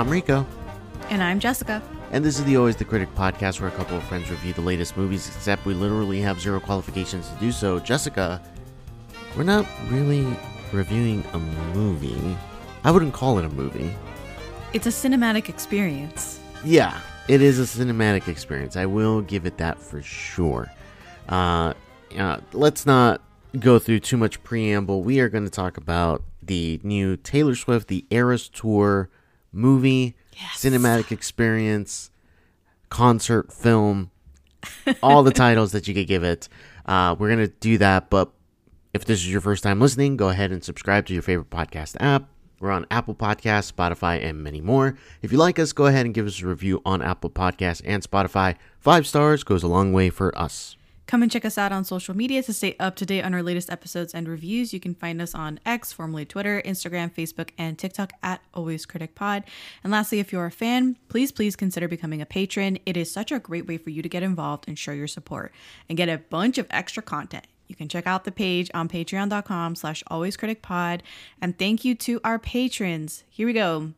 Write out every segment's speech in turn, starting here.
I'm Rico. And I'm Jessica. And this is the Always the Critic podcast where a couple of friends review the latest movies, except we literally have zero qualifications to do so. Jessica, we're not really reviewing a movie. I wouldn't call it a movie. It's a cinematic experience. Yeah, it is a cinematic experience. I will give it that for sure. Uh, uh, let's not go through too much preamble. We are going to talk about the new Taylor Swift, the Eras Tour movie, Yes. cinematic experience, concert, film, all the titles that you could give it. Uh, we're going to do that, but if this is your first time listening, go ahead and subscribe to your favorite podcast app. We're on Apple Podcasts, Spotify, and many more. If you like us, go ahead and give us a review on Apple Podcasts and Spotify. Five stars goes a long way for us. Come and check us out on social media to stay up to date on our latest episodes and reviews. You can find us on X, formerly Twitter, Instagram, Facebook, and TikTok at Always Critic Pod. And lastly, if you're a fan, please, please consider becoming a patron. It is such a great way for you to get involved and show your support and get a bunch of extra content. You can check out the page on patreon.com slash alwayscriticpod. And thank you to our patrons. Here we go.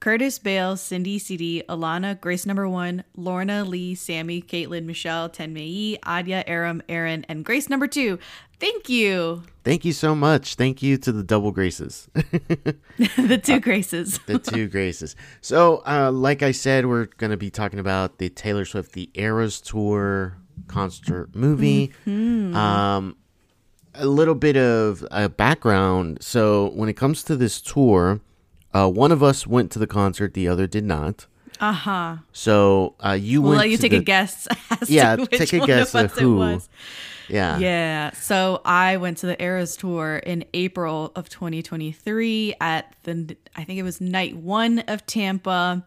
Curtis Bale, Cindy CD, Alana, Grace Number One, Lorna, Lee, Sammy, Caitlin, Michelle, Tenmei, Adya, Aram, Aaron, and Grace Number Two. Thank you. Thank you so much. Thank you to the double graces, the two Graces. the two graces. So, uh, like I said, we're going to be talking about the Taylor Swift, the Eras Tour concert movie. Um, a little bit of a background. So, when it comes to this tour, uh, one of us went to the concert, the other did not. Uh huh. So, uh, you We'll went let you to take the, a guess as Yeah, to which take a one guess of of us it who. was. Yeah. Yeah. So I went to the Eras tour in April of 2023 at the I think it was night 1 of Tampa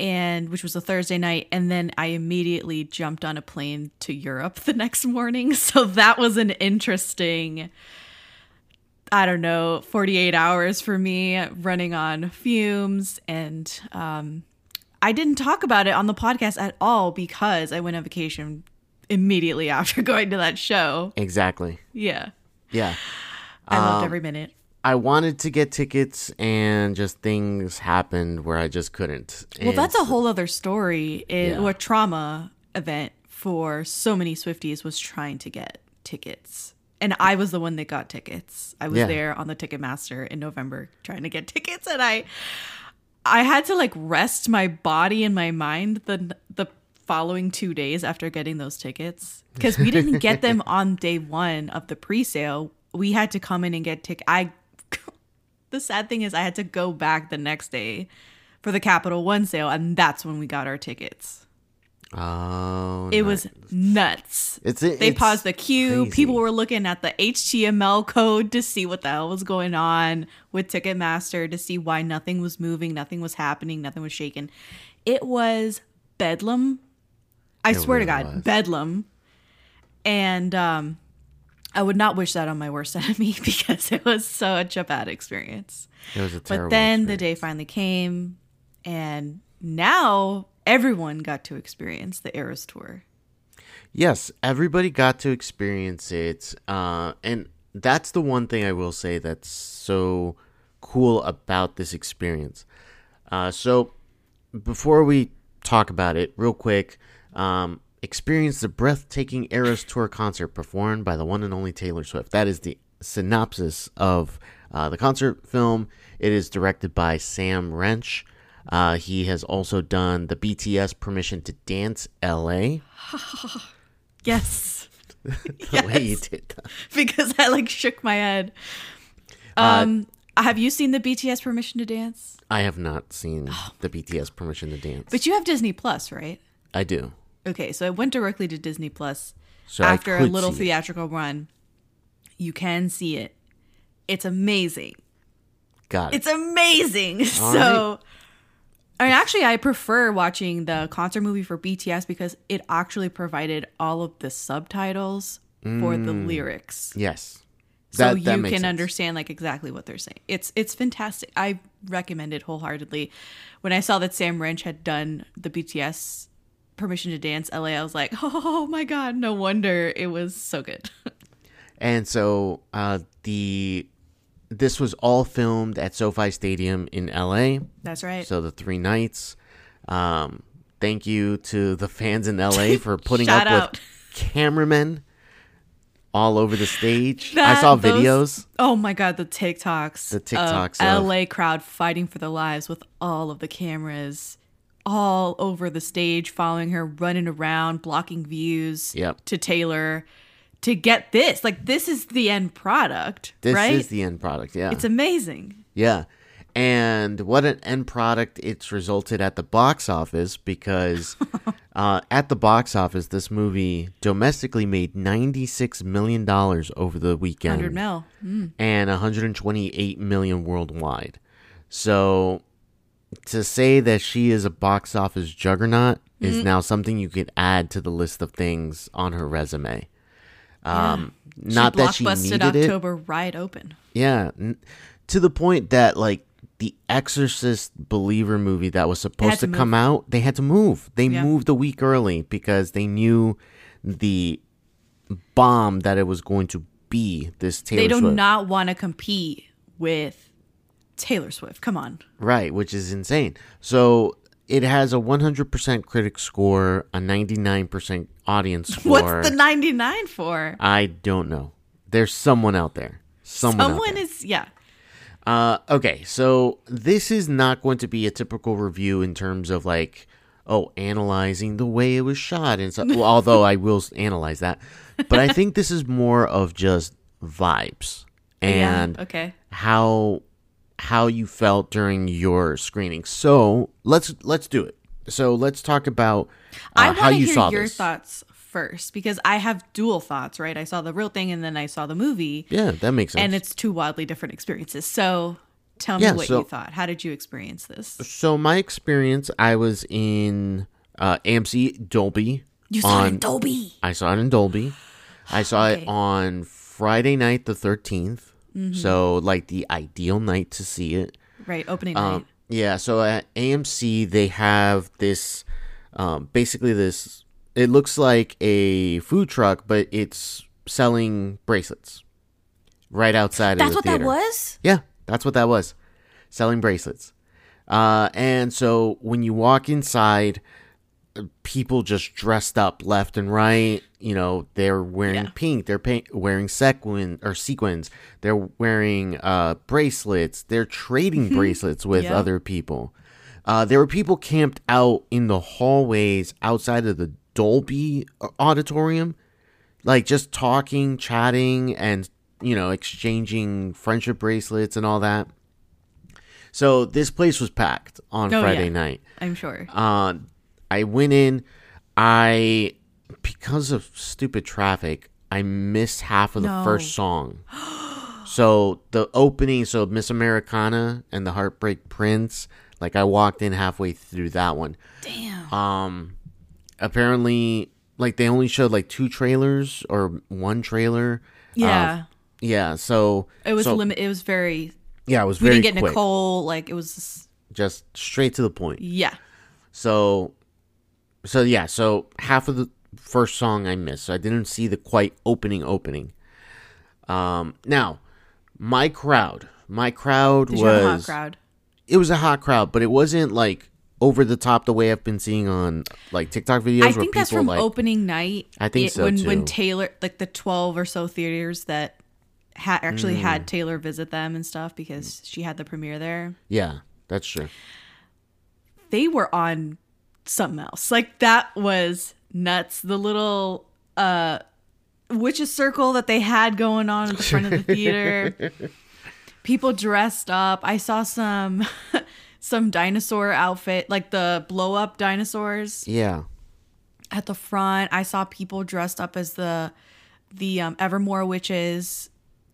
and which was a Thursday night and then I immediately jumped on a plane to Europe the next morning. So that was an interesting I don't know, 48 hours for me running on fumes and um I didn't talk about it on the podcast at all because I went on vacation immediately after going to that show. Exactly. Yeah. Yeah. I Um, loved every minute. I wanted to get tickets and just things happened where I just couldn't. Well, And that's a whole other story. It, Yeah. A trauma event for so many Swifties was trying to get tickets. And I was the one that got tickets. I was Yeah. there on the Ticketmaster in November trying to get tickets and I I had to like rest my body and my mind the the following 2 days after getting those tickets because we didn't get them on day 1 of the pre-sale. We had to come in and get tick I the sad thing is I had to go back the next day for the Capital One sale, and that's when we got our tickets. Oh, It nice. was nuts. It's They it's paused the queue. crazy. People were looking at the HTML code to see what the hell was going on with Ticketmaster to see why nothing was moving, nothing was happening, nothing was shaking. It was bedlam. I swear to God, was. bedlam. And um, I would not wish that on my worst enemy because it was such a bad experience. It was a terrible. But then the day finally came, and now everyone got to experience the Eras tour. Yes, everybody got to experience it, uh, and that's the one thing I will say that's so cool about this experience. Uh, so, before we talk about it, real quick, um, experience the breathtaking Eras Tour concert performed by the one and only Taylor Swift. That is the synopsis of uh, the concert film. It is directed by Sam Wrench. Uh, he has also done the BTS Permission to Dance LA. Yes, the way you did that. because I like shook my head. Uh, Um, have you seen the BTS Permission to Dance? I have not seen the BTS Permission to Dance. But you have Disney Plus, right? I do. Okay, so it went directly to Disney Plus So after a little see it. theatrical run. You can see it. It's amazing. Got it. It's amazing. so, I mean, actually, I prefer watching the concert movie for BTS because it actually provided all of the subtitles for the lyrics, yes. so Mm. That- that you makes can sense. understand like exactly what they're saying. It's it's fantastic. I recommend it wholeheartedly. When I saw that Sam Wrench had done the BTS Permission to Dance LA, I was like, oh my god, no wonder it was so good. And so uh, the this was all filmed at SoFi Stadium in LA. That's right. So the three nights. Um, thank you to the fans in LA for putting up out. with cameramen all over the stage. I That- saw those- videos. Oh my god, the TikToks. The TikToks of- Of LA crowd fighting for their lives with all of the cameras all over the stage, following her, running around, blocking views Yep. to Taylor to get this. Like this is the end product, This right? is the end product. Yeah. it's amazing. Yeah. And what an end product it's resulted at the box office because uh, at the box office, this movie domestically made $96 million over the weekend. 100 mil. Mm. and 128 million worldwide. So to say that she is a box office juggernaut is Mm-hmm. now something you could add to the list of things on her resume. Um, not she that she needed it. October right open. Yeah, n- to the point that like the Exorcist Believer movie that was supposed to, to come out, they had to move. They Yeah. moved a week early because they knew the bomb that it was going to be. This Taylor They do Swift. not want to compete with Taylor Swift. Come on. Right, which is insane. So it has a 100% critic score, a 99% audience score. What's the 99 for? I don't know. There's someone out there. Someone, Someone there. is yeah. Uh, okay, so this is not going to be a typical review in terms of like, oh, analyzing the way it was shot and so. Well, although I will analyze that, but I think this is more of just vibes and yeah. Okay. how how you felt during your screening. So let's let's do it. So let's talk about I uh, want how to you hear saw your this. thoughts first because I have dual thoughts, right? I saw the real thing and then I saw the movie, Yeah, that makes sense. and it's two wildly different experiences. So tell me Yeah, what so- you thought. How did you experience this? so my experience, I was in uh, AMC Dolby. You saw it in Dolby. I saw it in Dolby. I saw Okay. it on Friday night, the 13th. Mm-hmm. So, like, the ideal night to see it. Right, opening Um, night. yeah, so at AMC, they have this um, basically this. It looks like a food truck, but it's selling bracelets right outside That's of the theater. That's what that was? Yeah, that's what that was. Selling bracelets. Uh, and so when you walk inside, people just dressed up left and right. You know, they're wearing Yeah. pink. They're wearing sequin or sequins. They're wearing uh, bracelets. They're trading bracelets with Yeah. other people. Uh, there were people camped out in the hallways outside of the Dolby uh, auditorium, like just talking, chatting, and you know, exchanging friendship bracelets and all that. So this place was packed on Oh, Friday yeah. night. I'm sure. Uh, I went in. I because of stupid traffic, I missed half of the No. first song. so the opening, so Miss Americana and the Heartbreak Prince, like I walked in halfway through that one. Damn. Um, apparently, like they only showed like two trailers or one trailer. yeah. Uh, yeah. So it was so, limit. It was very. Yeah, it was We very didn't get quick. Nicole. Like it was. Just straight to the point. yeah. So, so yeah, so half of the first song I missed, so I didn't see the quite opening opening. Um, now, my crowd, my crowd Did was you have a hot crowd? it was a hot crowd, but it wasn't like over the top the way I've been seeing on like TikTok videos I where think people that's from like opening night. I think so, when, When. Taylor, like the twelve or so theaters that ha- actually Mm. had Taylor visit them and stuff because she had the premiere there. yeah, that's true. They were on something else. Like that was nuts. The little uh witches circle that they had going on at the front of the theater. People dressed up. I saw some some dinosaur outfit, like the blow up dinosaurs. Yeah, at the front. I saw people dressed up as the the um, Evermore witches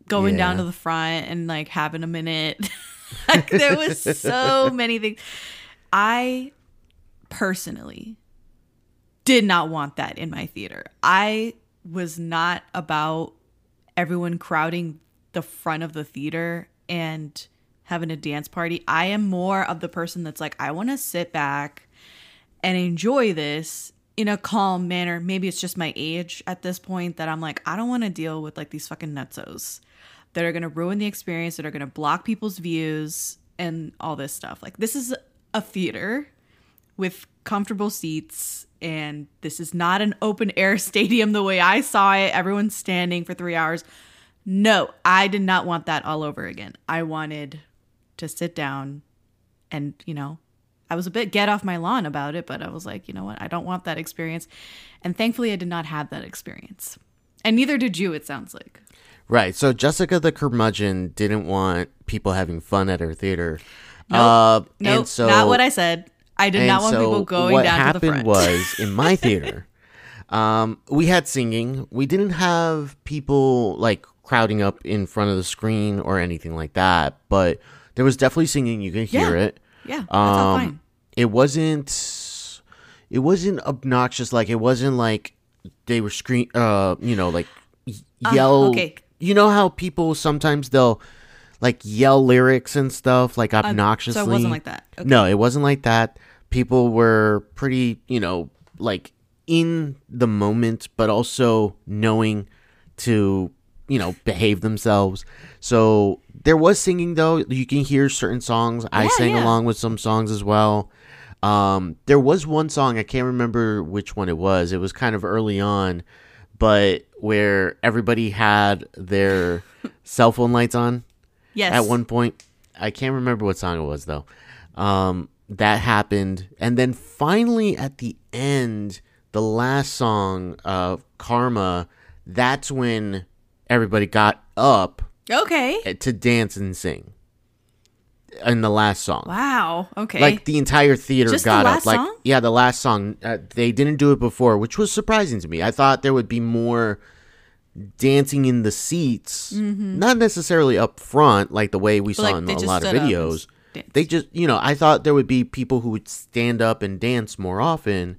going down to the front and like having a minute. like there was so many things. I personally did not want that in my theater. I was not about everyone crowding the front of the theater and having a dance party. I am more of the person that's like I want to sit back and enjoy this in a calm manner. Maybe it's just my age at this point that I'm like, I don't want to deal with like these fucking nutsos. that are going to ruin the experience, that are going to block people's views, and all this stuff. Like, this is a theater with comfortable seats, and this is not an open air stadium the way I saw it. Everyone's standing for three hours. No, I did not want that all over again. I wanted to sit down and, you know, I was a bit get off my lawn about it, but I was like, you know what? I don't want that experience. And thankfully, I did not have that experience. And neither did you, it sounds like. Right. So Jessica the curmudgeon didn't want people having fun at her theater. Nope. Uh, Nope, and so, not what I said. I did and not want so people going what down to the happened front. was in my theater, um, we had singing. We didn't have people like crowding up in front of the screen or anything like that, but there was definitely singing. You can hear Yeah. it. yeah, that's all Um, fine. It wasn't. It wasn't obnoxious. Like it wasn't like they were scream. Uh, you know, like y- yell. Uh, okay. You know how people sometimes they'll like yell lyrics and stuff like obnoxiously. Uh, So it wasn't like that. Okay. No, it wasn't like that. People were pretty, you know, like in the moment, but also knowing to, you know, behave themselves. So there was singing though. You can hear certain songs. I sang yeah. along with some songs as well. Um, there was one song I can't remember which one it was. It was kind of early on, but where everybody had their cell phone lights on Yes. at one point. I can't remember what song it was though. Um, that happened, and then finally at the end, the last song, uh, "Karma," that's when everybody got up Okay. to dance and sing. In the last song, Wow. Okay. like the entire theater Just the got last up. Like song? yeah, the last song. Uh, they didn't do it before, which was surprising to me. I thought there would be more dancing in the seats, not necessarily up front like the way we saw Mm-hmm. like, in a lot of videos. up and videos. s- danced. They just, you know, I thought there would be people who would stand up and dance more often,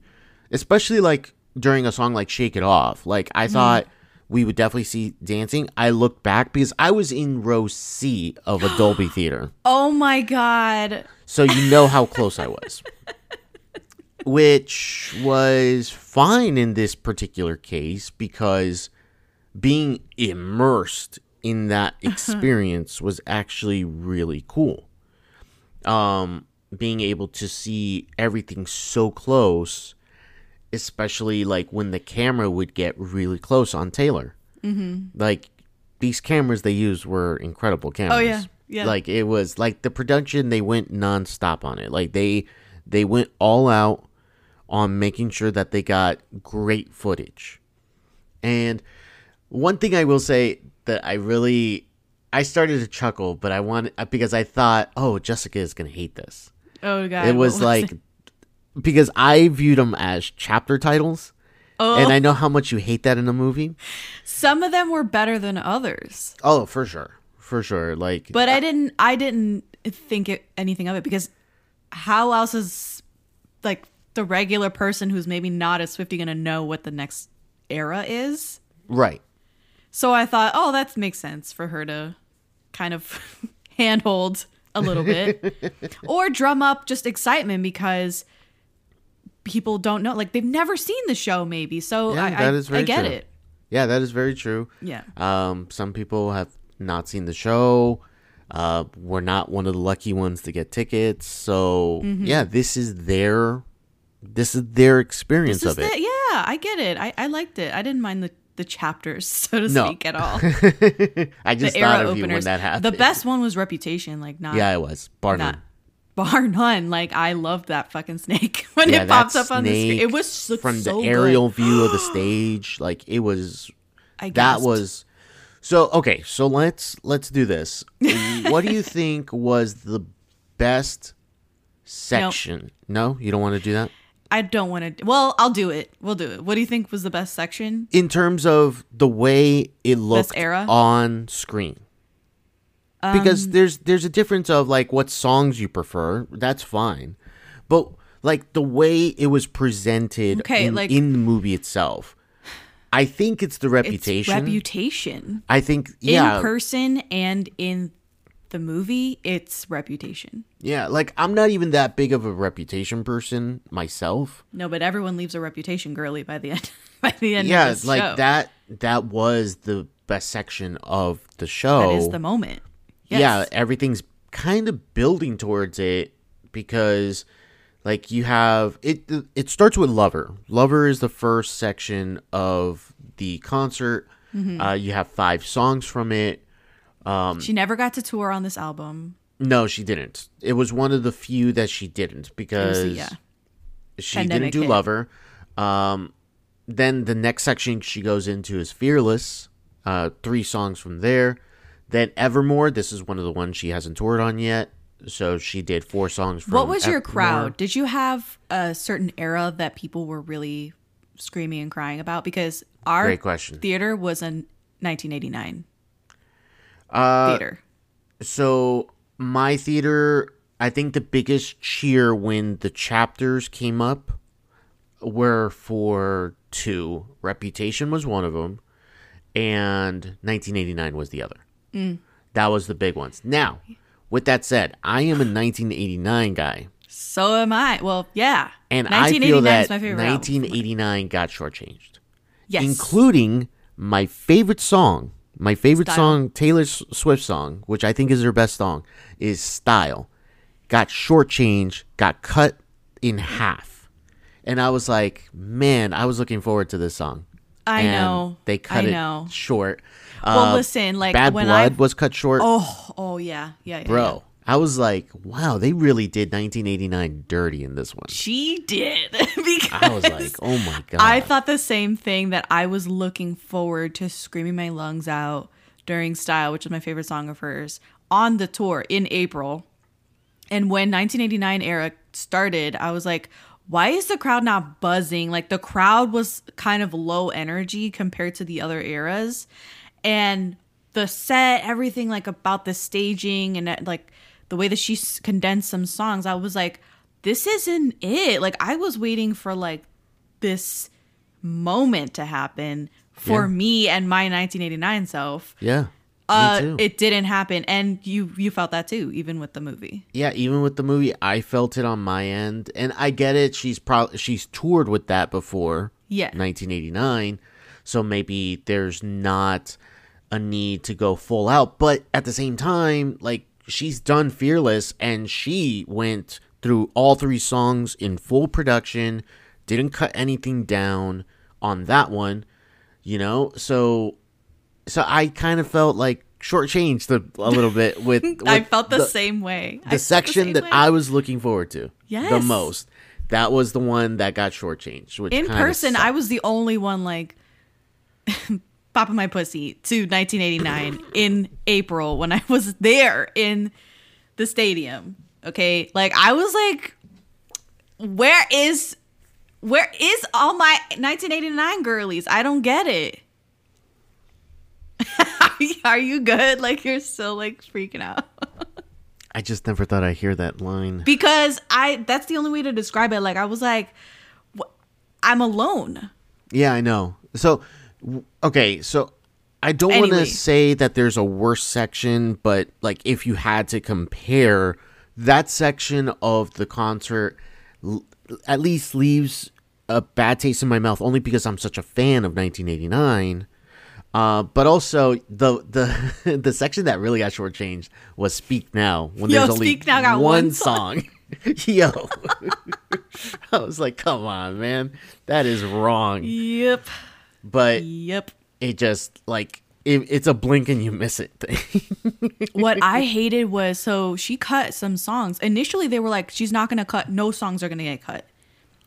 especially like during a song like Shake It Off. Like I Mm-hmm. thought we would definitely see dancing. I looked back because I was in row C of a Dolby theater. oh my god. So you know how close I was. Which was fine in this particular case because being immersed in that experience was actually really cool. Um being able to see everything so close, especially like when the camera would get really close on Taylor. Mm-hmm. Like these cameras they used were incredible cameras. Oh, yeah. Yeah. Like it was like the production they went nonstop on it. Like they they went all out on making sure that they got great footage. And one thing I will say that I really I started to chuckle, but I want uh, because I thought, oh, Jessica is gonna hate this. Oh god. it what was like it? because I viewed them as chapter titles, Oh, and I know how much you hate that in a movie. some of them were better than others. Oh, for sure, for sure. Like, But I uh, didn't I didn't think it, anything of it because how else is like the regular person who's maybe not as Swifty gonna know what the next era is? right, So I thought, oh, that makes sense for her to kind of handhold a little bit or drum up just excitement because people don't know, like they've never seen the show, maybe. So Yeah, I, very I get true. it. yeah, that is very true. Yeah. Um, some people have not seen the show. Uh, we're not one of the lucky ones to get tickets. So Mm-hmm. yeah, this is their this is their experience This is of it. the- yeah, I get it. I, I liked it. I didn't mind the, the chapters, so to No. speak, at all. I just the thought of you when that happened. The best one was Reputation, like not Yeah, it was bar not none. bar none. Like I loved that fucking snake when Yeah, it pops up on the screen. It was from so the aerial good. view of the stage. Like it was I guess that was so okay so let's let's do this what do you think was the best section no you don't want to do that I don't want to. Well, I'll do it. We'll do it. What do you think was the best section? in terms of the way it looked era? on screen because Um, there's there's a difference of like what songs you prefer that's fine but like the way it was presented Okay, in, like- in the movie itself i think it's the It's reputation reputation. i think yeah In person and in the movie, it's reputation. Yeah, like I'm not even that big of a reputation person myself. No, but everyone leaves a reputation girly by the end. By the end yeah, like show. that that was the best section of the show. That is the moment. Yes. Yeah, everything's kind of building towards it because like you have it it starts with Lover. Lover is the first section of the concert. Mm-hmm. Uh, you have five songs from it. She never got to tour on this album. No, she didn't. It was one of the few that she didn't was because yeah. she pandemic didn't do hit. Lover. Um, then the next section she goes into is Fearless. Uh, three songs from there. Then Evermore. This is one of the ones she hasn't toured on yet. So she did four songs. From What was your crowd? Did you have a certain era that people were really screaming and crying about? Because our Great question. theater was in 1989 Uh, theater. So my theater, I think the biggest cheer when the chapters came up were for two. Reputation was one of them, and 1989 was the other. That was the big ones. Now, with that said, I am a 1989 guy, So am I. Well, yeah. and I feel 1989 that is my favorite album. 1989 got shortchanged, Yes. including my favorite song. My favorite Style. song, Taylor Swift song, which I think is her best song, is "Style." Got shortchanged, got cut in half, and I was like, "Man, I was looking forward to this song." I And know. they cut I it know. short. Well, Uh, listen, like Bad when Blood I was cut short, oh oh yeah yeah, yeah bro. I was like, "Wow, they really did 1989 dirty in this one." She did because I was like, "Oh my god!" I thought the same thing that I was looking forward to screaming my lungs out during Style, which is my favorite song of hers, on the tour in April. And when 1989 era started, I was like, why is the crowd not buzzing? Like the crowd was kind of low energy compared to the other eras. And the set, everything like about the staging and like the way that she s- condensed some songs, I was like, this isn't it. Like I was waiting for like this moment to happen for Yeah. me and my 1989 self. yeah, Uh, me too. it didn't happen, and you you felt that too, even with the movie. Yeah, even with the movie, I felt it on my end, and I get it. She's probably she's toured with that before, Yeah. 1989, so maybe there's not a need to go full out. But at the same time, like she's done Fearless, and she went through all three songs in full production, didn't cut anything down on that one, you know. So, so I kind of felt like shortchanged a, a little bit with. I felt the, same way. The felt section same that way. I was looking forward to the most. That was the one that got shortchanged. Which in person, sucked. I was the only one like popping my pussy to 1989 in April when I was there in the stadium. Okay, like I was like, where is where is all my 1989 girlies? I don't get it. Are you good? Like you're still like freaking out. I just never thought I'd hear that line. because I that's the only way to describe it. Like I was like, I'm alone. Yeah, I know. So, okay, so I don't want to say that there's a worse section, but like if you had to compare that section of the concert, l- at least leaves a bad taste in my mouth only because I'm such a fan of 1989. Uh, but also the the the section that really got shortchanged was "Speak Now" when Yo, there's only Speak Now got one one song. Yo, I was like, "Come on, man, that is wrong." Yep. But Yep. it just like it, it's a blink and you miss it thing. what I hated was so she cut some songs. Initially, they were like, she's not gonna cut. No songs are gonna get cut.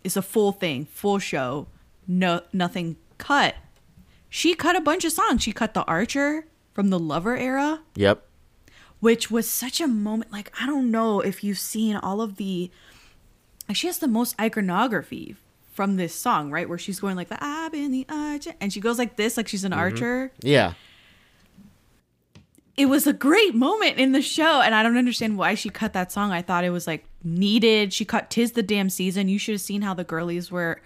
It's a full thing, full show. No, nothing cut. She cut a bunch of songs. She cut the Archer from the Lover era, yep. which was such a moment. Like I don't know if you've seen all of the. Like she has the most iconography from this song, right? Where she's going like the "I've been the Archer," and she goes like this, like she's an mm-hmm. archer. Yeah. it was a great moment in the show and i don't understand why she cut that song. I thought it was like needed. She cut tis the damn season. You should have seen how the girlies were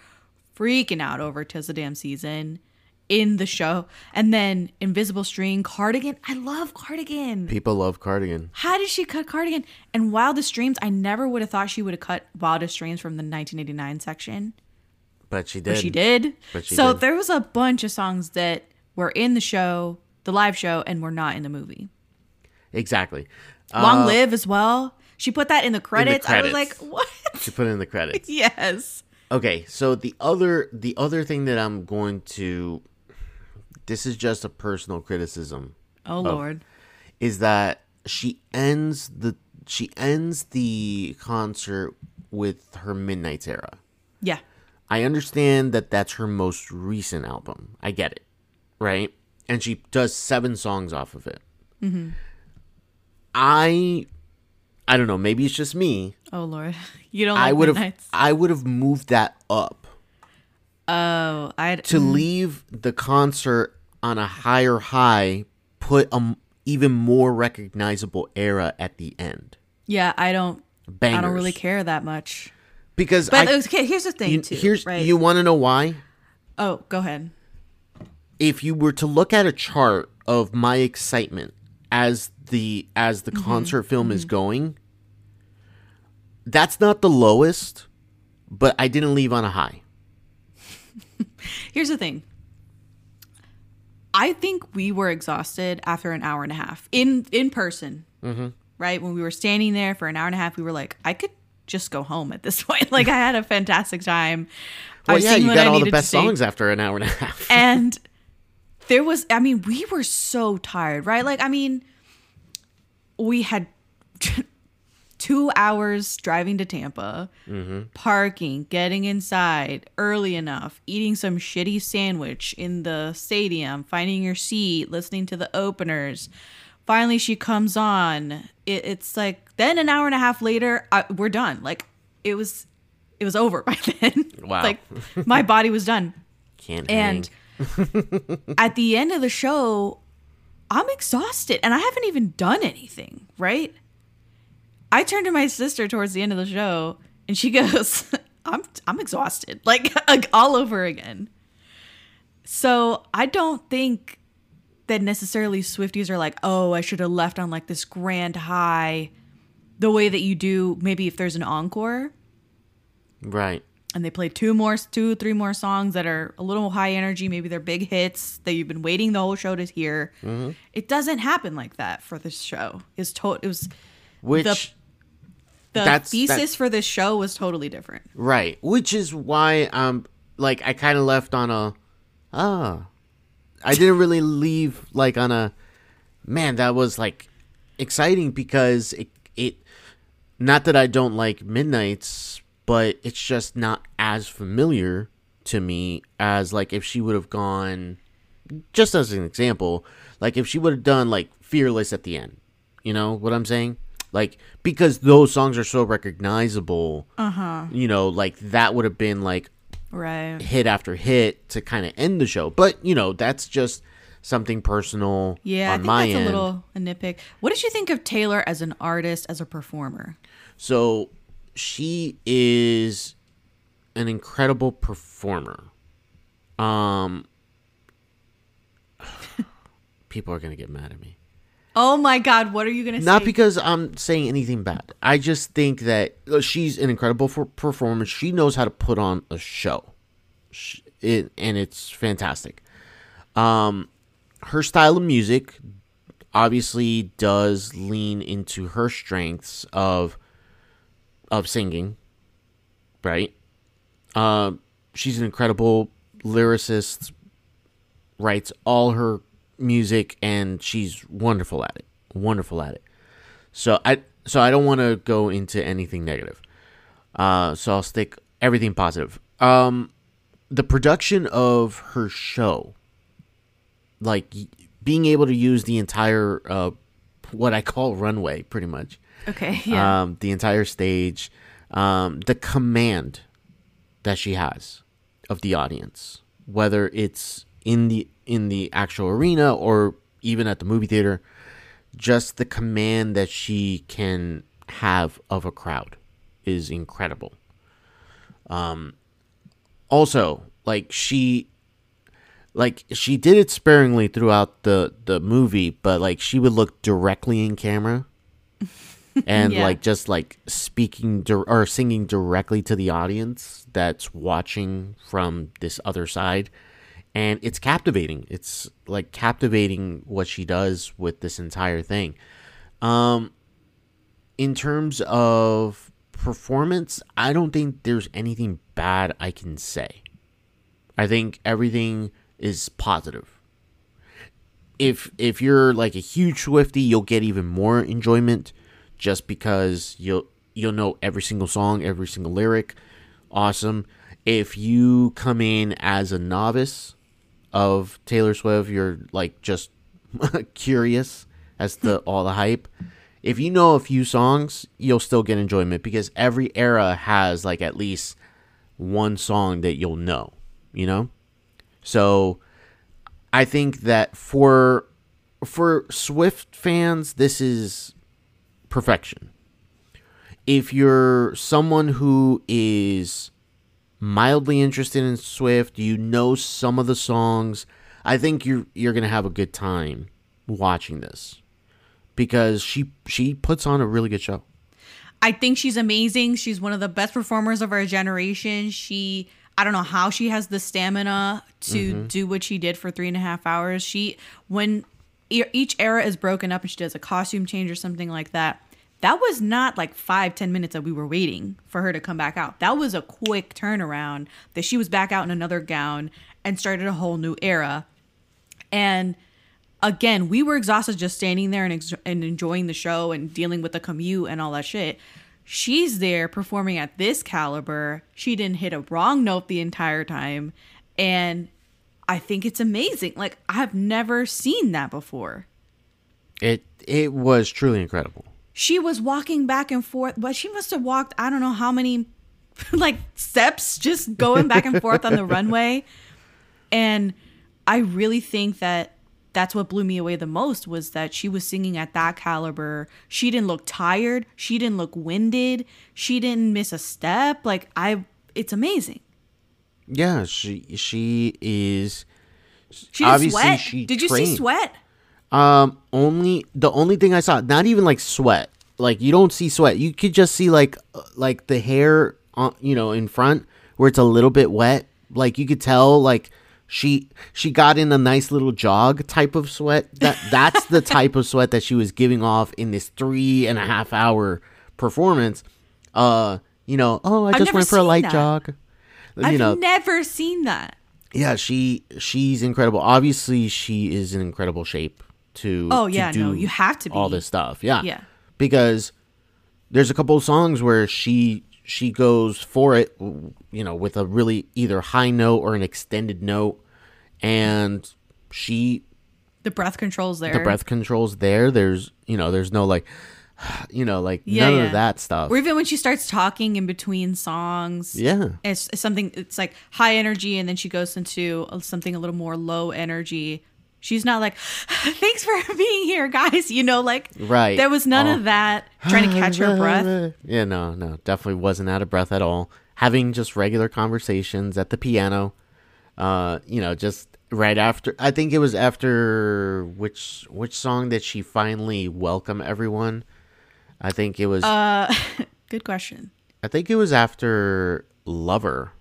freaking out over tis the damn season in the show. And then invisible string cardigan. I love cardigan. People love Cardigan. how did she cut cardigan and wildest dreams i never would have thought she would have cut wildest dreams from the 1989 section But she but did. she did. But she did so did. there was a bunch of songs that were in the show the live show and were not in the movie. Exactly. Long Uh, Live as well. She put that in the credits. I was like, what? She put in the credits. yes. Okay, so the other the other thing that I'm going to this is just a personal criticism Oh, Lord. is that she ends the she ends the concert with her Midnights era. Yeah. I understand that that's her most recent album. I get it, right? And she does seven songs off of it. Mm-hmm. I, I don't know. Maybe it's just me. Oh, Lord. You don't like I would have, I would have moved that up Oh, I to mm. leave the concert on a higher high. Put a m- even more recognizable era at the end. yeah, I don't. Bangers. I don't really care that much. Because But I, okay, here's the thing you, too. here's right? you want to know why. oh, go ahead. if you were to look at a chart of my excitement as the as the concert film is going that's not the lowest but i didn't leave on a high Here's the thing. I think we were exhausted after an hour and a half in in person. Mm-hmm. Right when we were standing there for an hour and a half, we were like, I could just go home at this point. like I had a fantastic time. well I've yeah you got I all the best songs after an hour and a half and there was i mean we were so tired right like i mean we had two hours driving to tampa mm-hmm. parking getting inside early enough eating some shitty sandwich in the stadium finding your seat listening to the openers finally she comes on it, it's like then an hour and a half later I, we're done like it was it was over by then Wow. like my body was done can't and hang. at the end of the show, I'm exhausted and I haven't even done anything, right? I turned to my sister towards the end of the show and she goes, I'm I'm exhausted. Like, like all over again. So I don't think that necessarily Swifties are like, oh, I should have left on like this grand high the way that you do maybe if there's an encore. Right. And they play two more two three more songs that are a little high energy. Maybe they're big hits that you've been waiting the whole show to hear. It doesn't happen like that for this show. It's to- it was which the That's- thesis that- for this show was totally different. Right. Which is why um like i kind of left on a ah i didn't really leave like on a man that was like exciting because it it not that i don't like midnights but it's just not as familiar to me as like if she would have gone just as an example like if she would have done like fearless at the end you know what i'm saying? Like because those songs are so recognizable uh-huh. you know like that would have been like right. hit after hit to kind of end the show. But you know that's just something personal yeah i on think my that's end. a little a nitpick. What did you think of taylor as an artist as a performer? So she is an incredible performer. Um people are going to get mad at me. Oh my god what are you gonna say? Not say because I'm saying anything bad. I just think that uh, she's an incredible for- performer. She knows how to put on a show. Sh- It, and it's fantastic. Um her style of music obviously does lean into her strengths of of singing, right? Um, she's an incredible lyricist, writes all her music, and she's wonderful at it. Wonderful at it. So I so I don't want to go into anything negative. Uh, so I'll stick everything positive. Um, the production of her show, like being able to use the entire uh, what I call runway, pretty much okay yeah um, the entire stage, um, the command that she has of the audience, whether it's in the in the actual arena or even at the movie theater, just the command that she can have of a crowd is incredible. Um, also, like she like she did it sparingly throughout the the movie but like she would look directly in camera and Yeah. like just like speaking dir- or singing directly to the audience that's watching from this other side and it's captivating. It's like captivating what she does with this entire thing. Um, in terms of performance, I don't think there's anything bad I can say. I think everything is positive. If if you're like a huge Swifty, you'll get even more enjoyment just because you'll you'll know every single song, every single lyric. Awesome. If you come in as a novice of Taylor Swift, you're like just curious as to all the hype. If you know a few songs, you'll still get enjoyment because every era has like at least one song that you'll know, you know? So I think that for for Swift fans, this is perfection. If you're someone who is mildly interested in Swift, you know some of the songs, I think you're you're gonna have a good time watching this because she she puts on a really good show. I think she's amazing. She's one of the best performers of our generation. She I don't know how she has the stamina to mm-hmm. do what she did for three and a half hours. She when each era is broken up and she does a costume change or something like that that was not like five ten minutes that we were waiting for her to come back out. That was a quick turnaround that she was back out in another gown and started a whole new era. And again we were exhausted just standing there and, ex- and enjoying the show and dealing with the commute and all that shit. She's there performing at this caliber. She didn't hit a wrong note the entire time. And i think it's amazing. Like i've never seen that before. It it was truly incredible she was walking back and forth, but she must have walked I don't know how many like steps just going back and forth on the runway. And I really think that that's what blew me away the most was that she was singing at that caliber. She didn't look tired, she didn't look winded, she didn't miss a step. Like I it's amazing. Yeah, she she is she obviously sweat. she Did you see sweat? Um, only the only thing I saw, not even like sweat. Like you don't see sweat. You could just see like uh, like the hair on, you know, in front where it's a little bit wet. Like you could tell like she she got in a nice little jog type of sweat. That that's the type of sweat that she was giving off in this three and a half hour performance. Uh, you know, oh, I just went for a light that. jog. You I've know, never seen that. Yeah, she she's incredible. Obviously, she is in incredible shape to oh yeah to no you have to be. all this stuff. Yeah. Yeah. Because there's a couple of songs where she she goes for it you know with a really either high note or an extended note. And she the breath controls there. the breath controls there. There's you know there's no like you know like yeah, none yeah. of that stuff. Or even when she starts talking in between songs yeah. it's, it's something it's like high energy and then she goes into uh, something a little more low energy She's not like, thanks for being here, guys. You know, like, right. There was none oh. of that trying to catch her breath. Yeah, no, no, definitely wasn't out of breath at all. Having just regular conversations at the piano, uh, you know, just right after. I think it was after which which song did she finally welcome everyone? I think it was. Uh, good question. I think it was after Lover.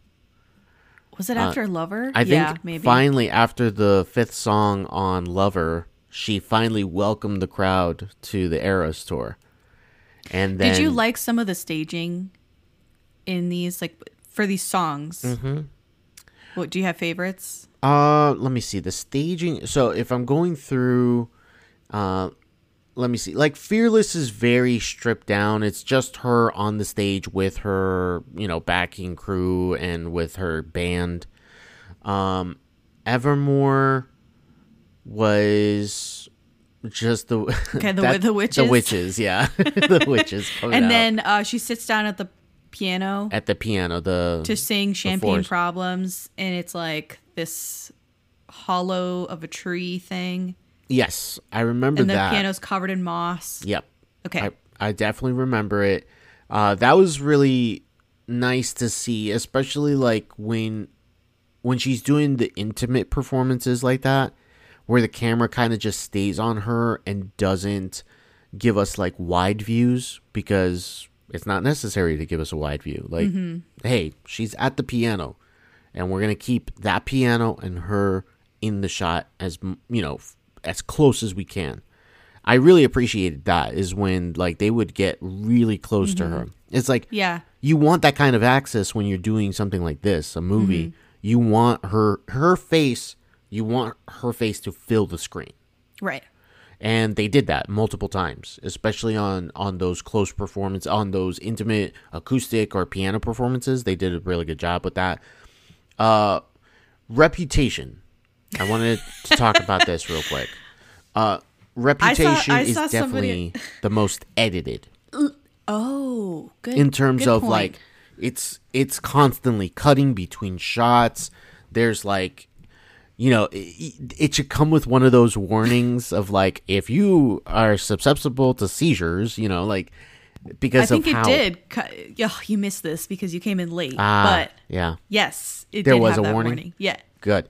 Was it uh, after uh, Lover? I think yeah, maybe. finally after the fifth song on Lover, she finally welcomed the crowd to the Eras tour. And then, did you like some of the staging in these, like for these songs? Mm-hmm. What do you have favorites? Uh, let me see the staging. So if I'm going through, uh, let me see. Like Fearless is very stripped down. It's just her on the stage with her, you know, backing crew and with her band. Um, Evermore was just the okay the that, the witches the witches yeah the witches and then uh, she sits down at the piano at the piano the to sing champagne problems and it's like this hollow of a tree thing Yes, I remember and the that. piano's covered in moss. Yep. Okay. I, I definitely remember it. Uh, that was really nice to see, especially like when when she's doing the intimate performances like that, where the camera kind of just stays on her and doesn't give us like wide views because it's not necessary to give us a wide view. Like, mm-hmm. hey, she's at the piano and we're gonna keep that piano and her in the shot as you know as close as we can. I really appreciated that is when like they would get really close to her. It's like Yeah. you want that kind of access when you're doing something like this, a movie. You want her her face, you want her face to fill the screen. Right. And they did that multiple times, especially on on those close performance on those intimate acoustic or piano performances. They did a really good job with that. Uh reputation. I wanted to talk about this real quick. Uh reputation I is saw somebody- definitely the most edited Oh, good. in terms good of point. like it's it's constantly cutting between shots there's like you know it, it should come with one of those warnings of like if you are susceptible to seizures you know like because I think of it how did. Oh, you missed this because you came in late. ah, but yeah yes, it There did was have a that warning? Yeah. good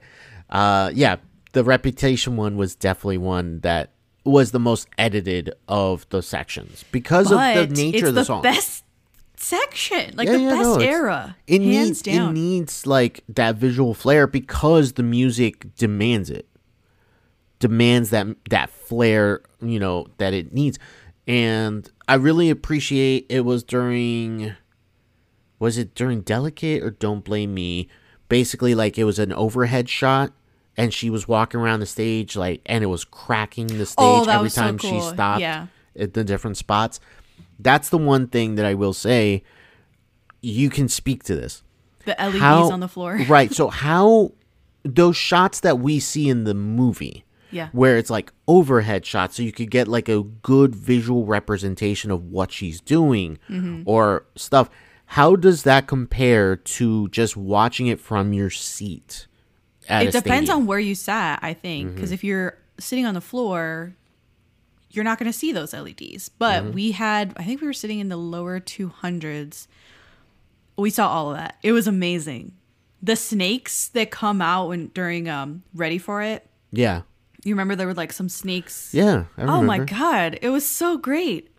uh yeah the reputation one was definitely one that was the most edited of the sections because But of the nature of the, the song. best section, like Yeah, the yeah, best no, era, it needs down. it needs like that visual flair because the music demands it demands that that flair you know that it needs. And i really appreciate it was during was it during delicate or don't blame me basically like it was an overhead shot and she was walking around the stage like and it was cracking the stage Oh, every was so time she stopped Yeah. at the different spots that's the one thing that i will say you can speak to this the LEDs how on the floor. right so how those shots that we see in the movie Yeah. where it's like overhead shots so you could get like a good visual representation of what she's doing Mm-hmm. or stuff how does that compare to just watching it from your seat at It depends stadium? on where you sat, I think, because if you're sitting on the floor, you're not going to see those LEDs. But Mm-hmm. we had, I think we were sitting in the lower 200s. We saw all of that. It was amazing. The snakes that come out when during um Ready for It. yeah You remember there were like some snakes. yeah I Oh my god, it was so great.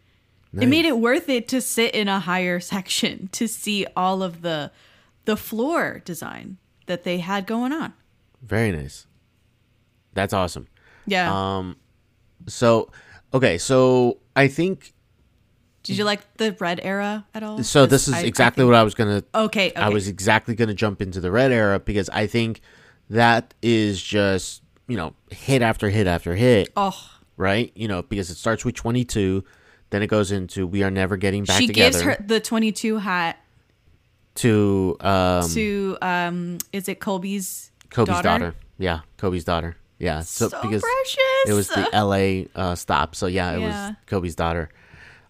It made it worth it to sit in a higher section to see all of the the floor design that they had going on. very nice that's awesome Yeah. um so okay so i think Did you like the red era at all? so this is exactly what i was gonna Okay, I was exactly going to jump into the red era because I think that is just, you know, hit after hit after hit, Oh, right? You know, because it starts with 22, then it goes into We Are Never Getting Back she Together gives her the 22 hat to um, to um is it Colby's Kobe's daughter? daughter? Yeah, Kobe's daughter. Yeah, so, So because precious. it was the LA uh, stop. So yeah, it Yeah. was Kobe's daughter.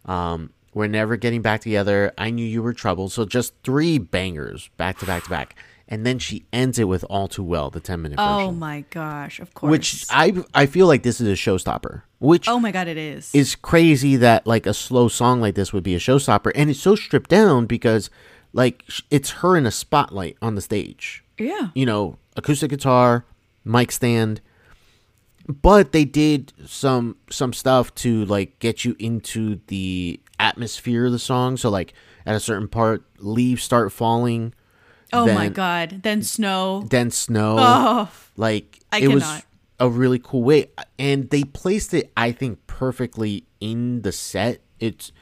Um, we're never getting back together. I knew you were trouble. So just three bangers back to back to back, and then she ends it with "All Too Well," the ten minute Oh version, my gosh, of course. which I I feel like this is a showstopper. Which Oh my god, it is. is crazy that like a slow song like this would be a showstopper, and it's so stripped down because like it's her in a spotlight on the stage yeah. you know, acoustic guitar, mic stand. But they did some some stuff to like get you into the atmosphere of the song. So like at a certain part, leaves start falling, Oh my god. Then snow. then snow. Oh. Like I it was a really cool way, and they placed it, I think, perfectly in the set. It's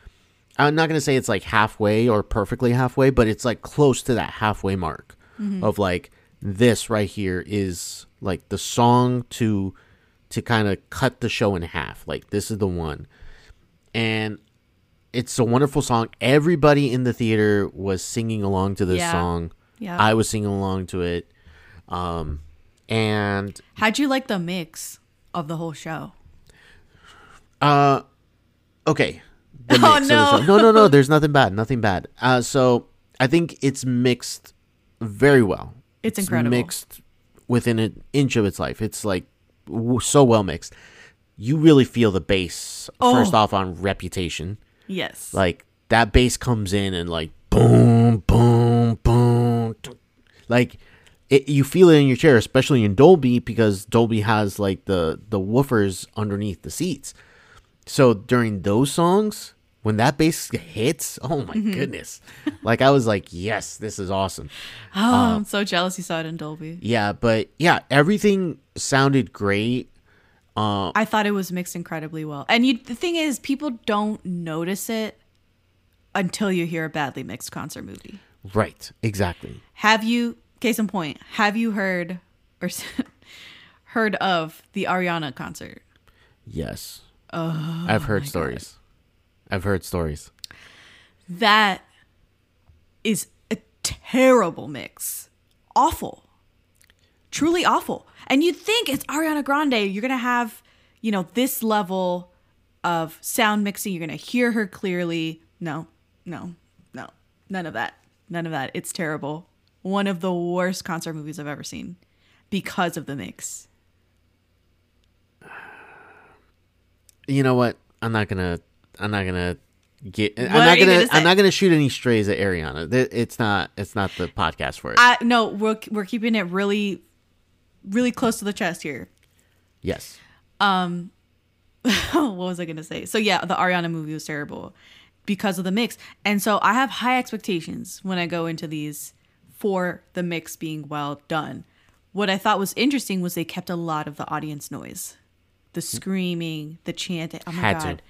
I'm not gonna say it's like halfway or perfectly halfway, but it's like close to that halfway mark Mm-hmm. of like this right here is like the song to to kind of cut the show in half. Like this is the one, and it's a wonderful song. Everybody in the theater was singing along to this Yeah. song. Yeah. I was singing along to it. Um, and How'd you like the mix of the whole show? uh, okay. The Oh, mix of the no. show. no, no, no. There's nothing bad. Nothing bad. Uh, so I think it's mixed very well. It's incredible. Mixed within an inch of its life. It's like w- so well mixed. You really feel the bass first Oh. off on Reputation. Yes. Like that bass comes in and like boom, boom, boom, like it, you feel it in your chair, especially in Dolby because Dolby has like the the woofers underneath the seats. So during those songs, when that bass hits, oh my Mm-hmm. goodness! like I was like, yes, this is awesome. Oh, I'm so jealous you saw it in Dolby. Yeah, but yeah, everything sounded great. Uh, I thought it was mixed incredibly well. And you, the thing is, people don't notice it until you hear a badly mixed concert movie. right, exactly. Have you, case in point, have you heard or heard of the Ariana concert? Yes, Oh, I've heard stories. I've heard stories. That is a terrible mix. Awful. Truly awful. And you'd think it's Ariana Grande, you're going to have, you know, this level of sound mixing. You're going to hear her clearly. No, no, no. None of that. None of that. It's terrible. One of the worst concert movies I've ever seen because of the mix. You know what? I'm not gonna. I'm not gonna get. I'm not gonna. gonna? I'm not gonna shoot any strays at Ariana. It's not. It's not the podcast for it. I no, we're we're keeping it really really close to the chest here. yes. Um, what was I gonna say? So yeah, the Ariana movie was terrible because of the mix, and so I have high expectations when I go into these for the mix being well done. What I thought was interesting was they kept a lot of the audience noise, the screaming, the chanting. Oh my Had to. god,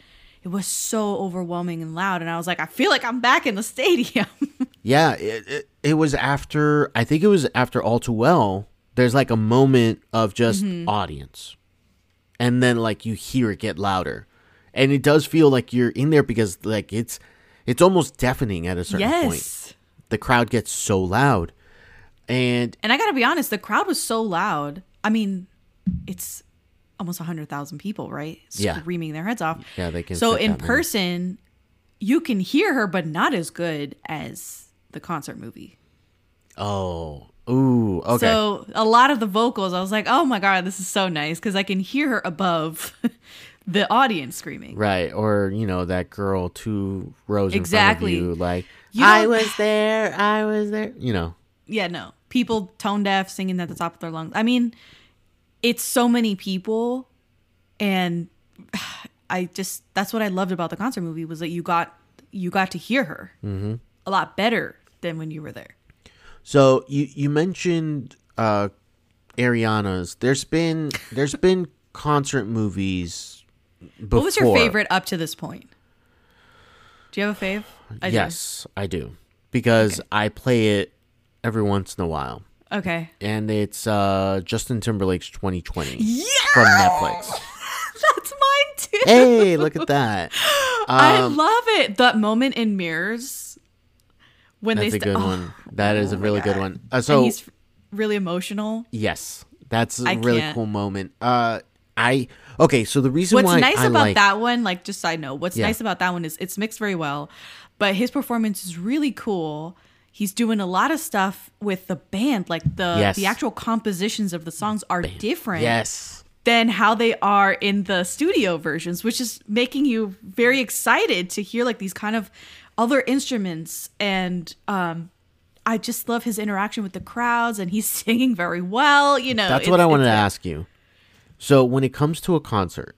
it was so overwhelming and loud, and I was like, I feel like I'm back in the stadium. Yeah. It, it, it was after. I think it was after All Too Well. There's like a moment of just Mm-hmm. audience, and then like you hear it get louder, and it does feel like you're in there because like it's it's almost deafening at a certain point. yes. The crowd gets so loud, and And I gotta be honest, the crowd was so loud. I mean, it's almost hundred thousand people, right? Yeah. Screaming their heads off. Yeah, they can So in person, you can hear her, but not as good as the concert movie. oh, ooh, okay. So a lot of the vocals, I was like, oh my god, this is so nice because I can hear her above the audience screaming. Right, or you know that girl two rows Exactly. in front of you, like You I was there, I was there. You know, yeah, no. People tone deaf singing at the top of their lungs. I mean, it's so many people and I just that's what I loved about the concert movie was that you got you got to hear her mm-hmm. a lot better than when you were there. So you you mentioned uh Ariana's. There's been there's been concert movies. Before. What was your favorite up to this point? Do you have a fave? I do. yes, I do because I play it every once in a while, Okay. and it's uh Justin Timberlake's 2020 from Netflix. That's mine too. Hey, look at that! I Um, love it. That moment in Mirrors when That's they a st- good oh, one. That is a really good one. Uh, and so he's really emotional. Yes, that's a I really can't. cool moment. Uh, I okay. So the reason What's nice I about like, that one, like just side note, what's Yeah. nice about that one is it's mixed very well, but his performance is really cool. He's doing a lot of stuff with the band, like the Yes. the actual compositions of the songs are different yes, than how they are in the studio versions, which is making you very excited to hear like these kind of other instruments and um I just love his interaction with the crowds and he's singing very well, you know. that's what I wanted to ask you. So when it comes to a concert,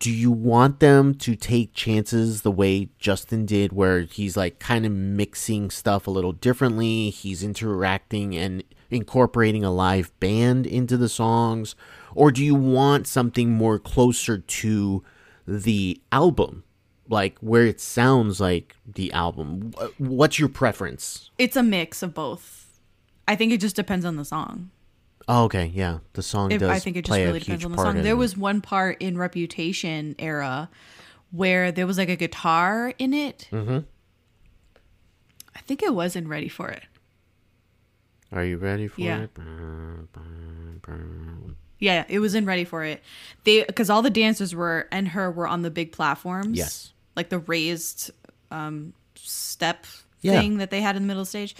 do you want them to take chances the way Justin did, where he's like kind of mixing stuff a little differently? He's interacting and incorporating a live band into the songs, or do you want something more closer to the album? Like where it sounds like the album. What's your preference? It's a mix of both. I think it just depends on the song. Oh, okay, yeah, the song If, does I think it just really depends on the song. There it. was one part in Reputation era where there was like a guitar in it. Mm-hmm. I think it wasn't ready for it. Are you ready for Yeah. it? Yeah, it was in Ready for It. They because all the dancers were and her were on the big platforms. Yes. Like the raised um, step Yeah. thing that they had in the middle of the stage,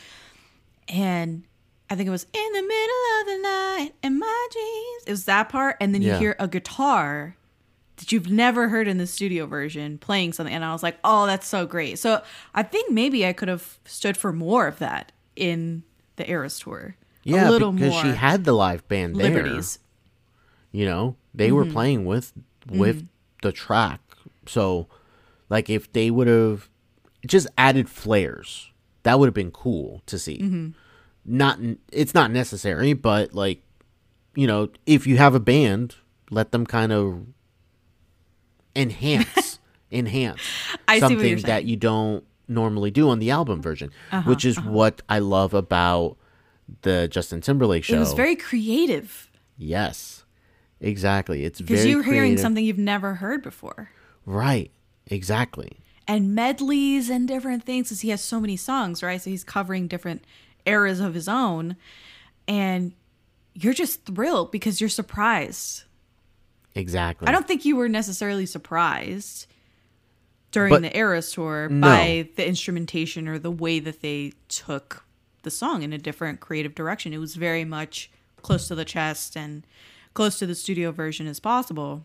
and I think it was in the middle of the night in my dreams. It was that part, and then you Yeah. hear a guitar that you've never heard in the studio version playing something, and I was like, oh, that's so great. So I think maybe I could have stood for more of that in the Eras tour. Yeah, a little because more she had the live band there. liberties. You know, they Mm-hmm. were playing with with the track, so Like if they would have just added flares, that would have been cool to see. Mm-hmm. Not it's not necessary, but like you know, if you have a band, let them kind of enhance enhance something that. Uh-huh, you don't normally do on the album version, which is what I love about the Justin Timberlake show. It was very creative yes, exactly. It's because you're hearing something you've never heard before. right. Exactly. and medleys and different things because he has so many songs, right? So he's covering different eras of his own. And you're just thrilled because you're surprised. Exactly. I don't think you were necessarily surprised during But- the Eras tour No. by the instrumentation or the way that they took the song in a different creative direction. It was very much close to the chest and close to the studio version as possible.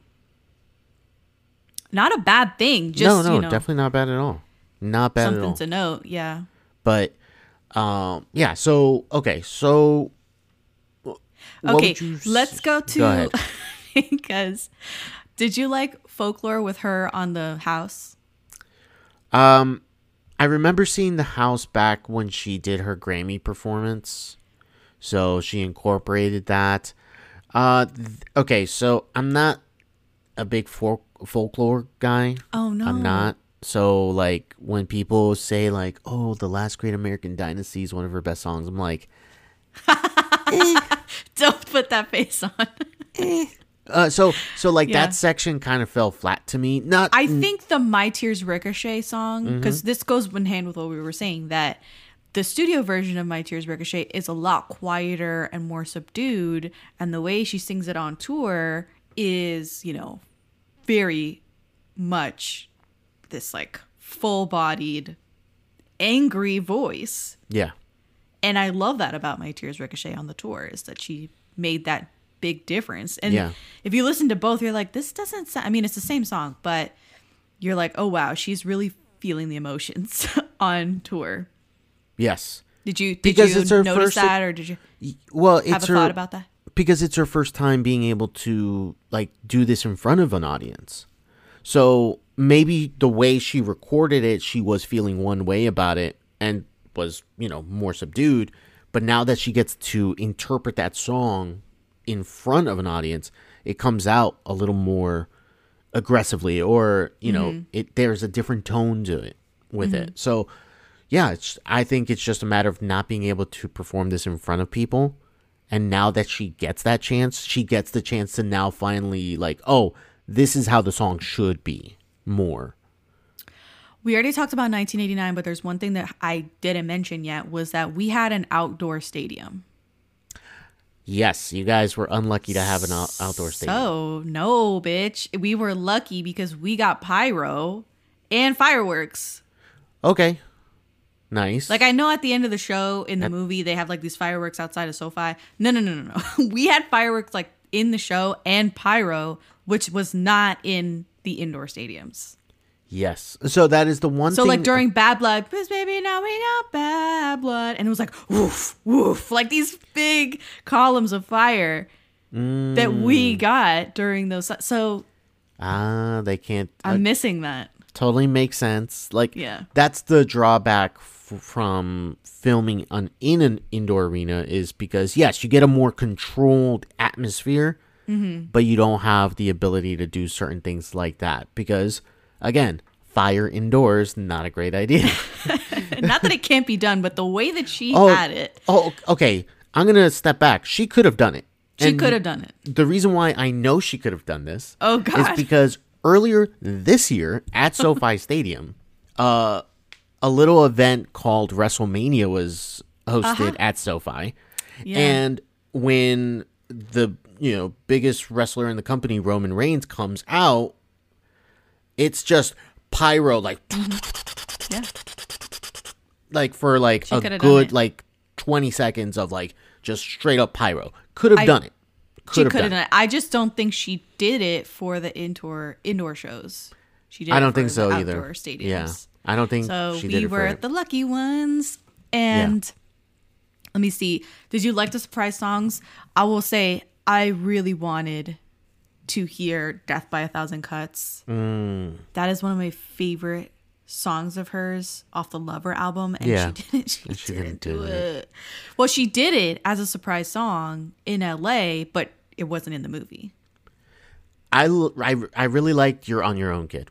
Not a bad thing. Just no, no, you know, definitely not bad at all. Not bad at something to note. Yeah. but um, yeah. So okay, so Okay, you s- let's go to ahead. because did you like folklore with her on the house? Um, I remember seeing the house back when she did her Grammy performance, so she incorporated that. Uh, th- okay, so I'm not a big folk- folklore guy. Oh no, I'm not. So like when people say like, "Oh, the last great American dynasty is one of her best songs," I'm like, Don't put that face on. uh, so so like Yeah. that section kind of fell flat to me. Not I think the My Tears Ricochet song, Mm-hmm. because this goes in hand with what we were saying, that the studio version of My Tears Ricochet is a lot quieter and more subdued, and the way she sings it on tour is, you know, very much this like full bodied, angry voice. yeah. And I love that about My Tears Ricochet on the tour is that she made that big difference. And Yeah. if you listen to both, you're like, this doesn't sound, I mean, it's the same song, but you're like, oh, wow, she's really feeling the emotions on tour. Yes. Did you, did Because you it's her notice first- that or did you Well, it's have a her thought about that? Because it's her first time being able to like do this in front of an audience. So maybe the way she recorded it, she was feeling one way about it and was, you know, more subdued. But now that she gets to interpret that song in front of an audience, it comes out a little more aggressively or, you know, mm-hmm. it there's a different tone to it with it. Mm-hmm. So yeah, it's I think it's just a matter of not being able to perform this in front of people. And now that she gets that chance, she gets the chance to now finally like, oh, this is how the song should be more. We already talked about 1989, but there's one thing that I didn't mention yet was that we had an outdoor stadium. Yes, you guys were unlucky to have an out- outdoor stadium. So, no, bitch. We were lucky because we got pyro and fireworks. Okay. Nice. Like I know at the end of the show in the movie they have like these fireworks outside of SoFi. No, no, no, no, no. we had fireworks like in the show and pyro, which was not in the indoor stadiums. yes. So that is the one So thing like during Bad Blood, because baby now we got bad blood, and it was like woof woof, like these big columns of fire that Mm. we got during those. So Ah, they can't I'm uh, missing that. totally makes sense. Like Yeah. that's the drawback from filming on in an indoor arena is because yes, you get a more controlled atmosphere, Mm-hmm. but you don't have the ability to do certain things like that because again, fire indoors not a great idea. Not that it can't be done, but the way that she oh, had it, oh, okay. I'm gonna step back. She could have done it. she And could have done it. The reason why I know she could have done this Oh, god, is because earlier this year at SoFi Stadium, uh, a little event called WrestleMania was hosted at SoFi, Uh-huh. Yeah. and when the you know biggest wrestler in the company Roman Reigns comes out, it's just pyro like Yeah. like for like She a good like twenty seconds of like just straight up pyro. Could have done it. She Could have done it. I just don't think she did it for the indoor indoor shows. She did. I don't for think the so either. Stadiums. Yeah, I don't think So she we did it were the lucky ones. And let me see. Did you like the surprise songs? I will say I really wanted to hear Death by a Thousand Cuts. Mm. That is one of my favorite songs of hers off the Lover album. And Yeah. she didn't, she, she didn't, didn't do do it. Well, she did it as a surprise song in LA, but it wasn't in the movie. I, I, I really liked your on your own kid.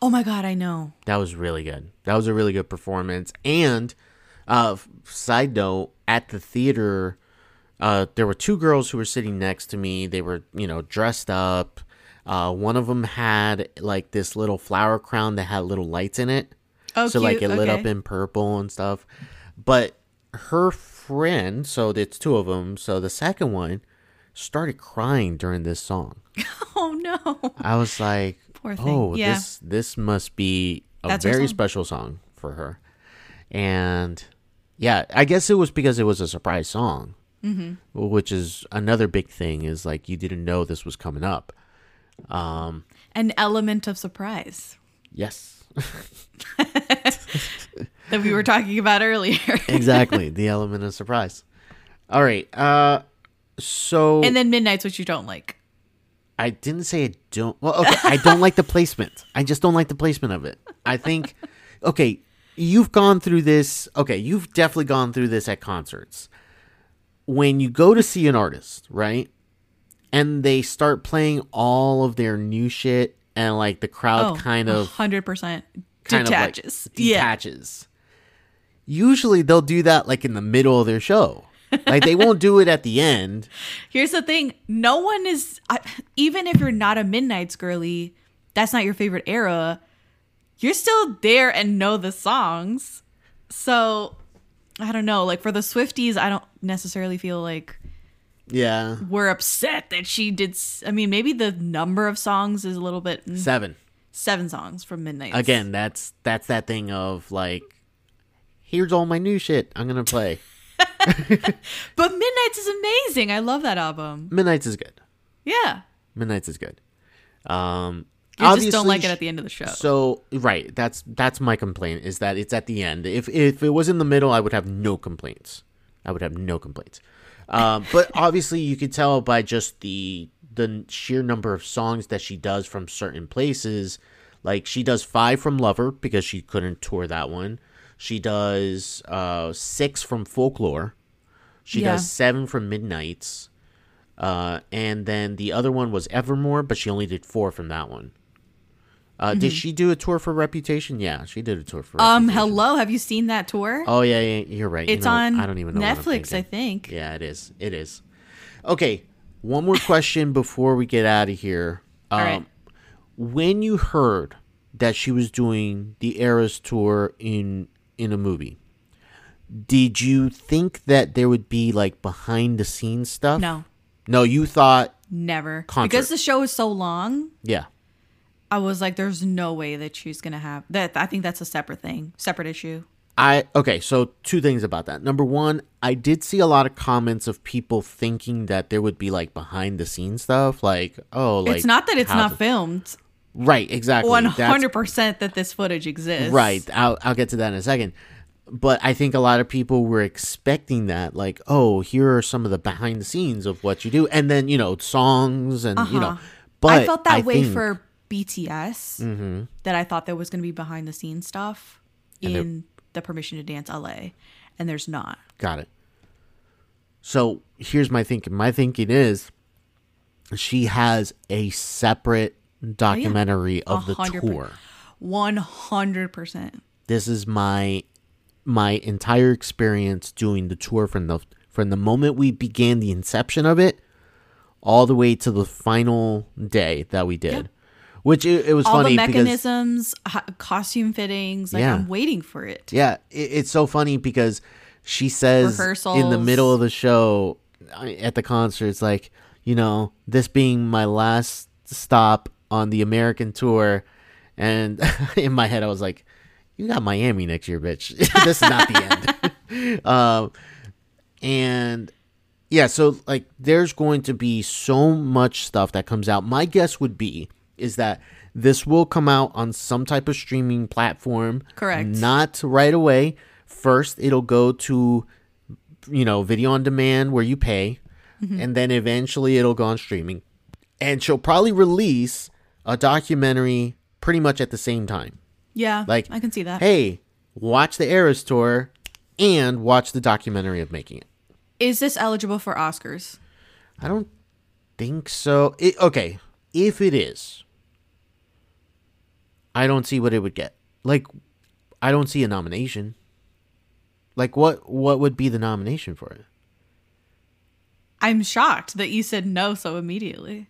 Oh my God, I know. That was really good. That was a really good performance. And uh, side note, at the theater, uh, there were two girls who were sitting next to me. They were, you know, dressed up. Uh, one of them had like this little flower crown that had little lights in it. Oh, so like it cute. lit Okay. up in purple and stuff. But her friend, so it's two of them. So the second one started crying during this song. Oh no. I was like, Poor thing. oh, Yeah. this this must be a That's very song. special song for her. And yeah, I guess it was because it was a surprise song, mm-hmm. which is another big thing. Is like you didn't know this was coming up. Um, An element of surprise yes, that we were talking about earlier. exactly the element of surprise. All right, uh, so and then Midnights what you don't like. I didn't say I don't. Well, okay, I don't like the placement. I just don't like the placement of it. I think, okay, you've gone through this. Okay, you've definitely gone through this at concerts. When you go to see an artist, right, and they start playing all of their new shit, and like the crowd Oh, kind of hundred percent kind detaches. of like yeah. detaches. Usually they'll do that like in the middle of their show. Like they won't do it at the end. Here's the thing: no one is. I, even if you're not a Midnights girly, that's not your favorite era. You're still there and know the songs. So I don't know. Like for the Swifties, I don't necessarily feel like Yeah, we're upset that she did. I mean, maybe the number of songs is a little bit mm, seven. seven songs from Midnight. again that's that's that thing of like here's all my new shit i'm gonna play but Midnights is amazing. I love that album. midnights is good. Yeah, midnights is good. Um you just don't like it at the end of the show. so right that's that's my complaint is that it's at the end. If if it was in the middle i would have no complaints. I would have no complaints. Um but obviously you could tell by just the the sheer number of songs that she does from certain places. Like she does five from lover because she couldn't tour that one she does uh six from folklore she Yeah. does seven from midnights uh and then the other one was evermore but she only did four from that one uh, Did she do a tour for Reputation? Yeah, she did a tour for. Mm-hmm. um, Reputation. hello. Have you seen that tour? Oh yeah, yeah, you're right. You it's know, on I don't even know. Netflix, I think. Yeah, it is. It is. Okay, one more question before we get out of here. Um, All right. When you heard that she was doing the Eras tour in in a movie, did you think that there would be like behind the scenes stuff? No, No, you thought, never. Concert. Because the show is so long, yeah. I was like, "There's no way that she's gonna have that." I think that's a separate thing, separate issue. I okay, so two things about that. Number one, I did see a lot of comments of people thinking that there would be like behind the scenes stuff, like oh, like it's not that it's not filmed. Right, exactly. Hundred percent that this footage exists. Right, I'll I'll get to that in a second. But I think a lot of people were expecting that, like, oh, here are some of the behind the scenes of what you do, and then you know songs and you know. Uh-huh. But I felt that way think- Mm-hmm. for BTS. That I thought there was gonna be behind the scenes stuff in the Permission to Dance LA, and there's not. Got it. So here's my thinking. My thinking is she has a separate documentary of the hundred per- tour. One hundred percent. This is my my entire experience doing the tour from the from the moment we began the inception of it all the way to the final day that we did. Which it, it was All funny the mechanisms, ho- costume fittings. Like Yeah. I'm waiting for it. Yeah, it, it's so funny because she says in the middle of the show at the concert, it's like, you know, this being my last stop on the American tour. And in my head, I was like, you got Miami next year, bitch. this is not the end. um, and yeah, so like there's going to be so much stuff that comes out. My guess would be is that this will come out on some type of streaming platform. Correct. Not right away. First, it'll go to you know, video on demand where you pay, Mm-hmm. and then eventually it'll go on streaming. and she'll probably release a documentary pretty much at the same time. Yeah, Like, I can see that. Hey, watch the Eras tour and watch the documentary of making it. Is this eligible for Oscars? I don't think so. It, okay, if it is, I don't see what it would get. Like, I don't see a nomination. Like, what what would be the nomination for it? I'm shocked that you said no so immediately.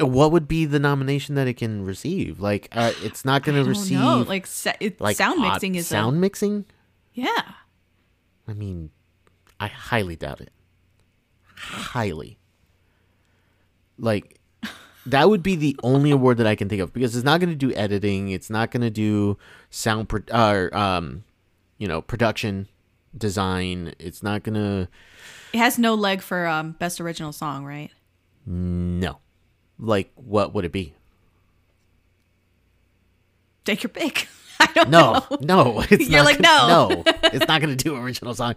What would be the nomination that it can receive? Like, uh, it's not going to receive know. Like, sa- it, like sound odd- mixing is a- sound mixing. yeah. I mean, I highly doubt it. Highly. Like, that would be the only award that I can think of because it's not going to do editing. It's not going to do sound, pro- uh, um, you know, production design. It's not going to. It has no leg for um, best original song, right? No. Like, what would it be? Take your pick. I don't No, know. no. It's You're like, gonna- no. no. It's not going to do original song.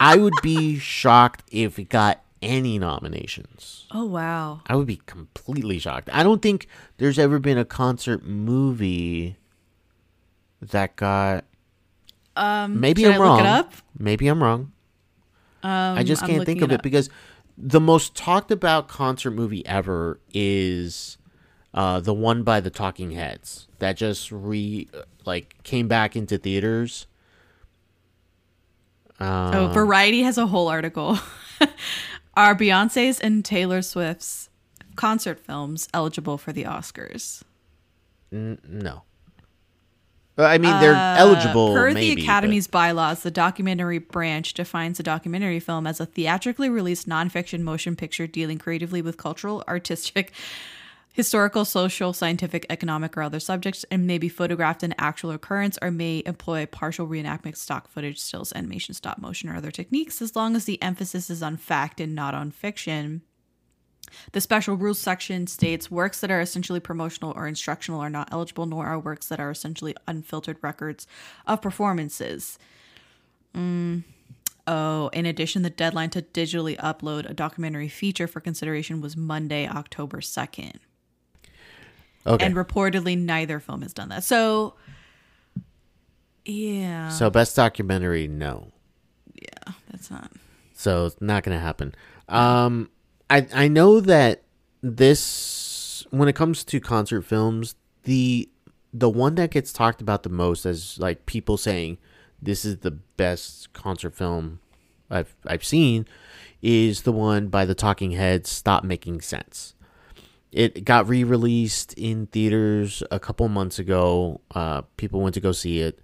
I would be shocked if it got any nominations. Oh wow. I would be completely shocked. I don't think there's ever been a concert movie that got. Um, Maybe I'm I wrong. It. Maybe I'm wrong. Um, I just can't think of it up. because the most talked about concert movie ever is uh, the one by the Talking Heads that just re like came back into theaters. Oh, Um, Variety has a whole article. Are Beyonce's and Taylor Swift's concert films eligible for the Oscars? n- no. Uh, I mean, they're eligible. Per maybe, the but- Academy's bylaws, the documentary branch defines a documentary film as a theatrically released nonfiction motion picture dealing creatively with cultural, artistic, historical, social, scientific, economic, or other subjects, and may be photographed in actual occurrence or may employ partial reenactment, stock footage, stills, animation, stop motion, or other techniques, as long as the emphasis is on fact and not on fiction. The special rules section states works that are essentially promotional or instructional are not eligible, nor are works that are essentially unfiltered records of performances. Mm. Oh, in addition, the deadline to digitally upload a documentary feature for consideration was Monday, October 2nd. Okay. And reportedly, neither film has done that. So, yeah. so best documentary, no. yeah, that's not. so it's not going to happen. Um, I I know that this when it comes to concert films, the the one that gets talked about the most as like people saying this is the best concert film I've I've seen is the one by the Talking Heads. Stop making sense. It got re-released in theaters a couple months ago. Uh, people went to go see it.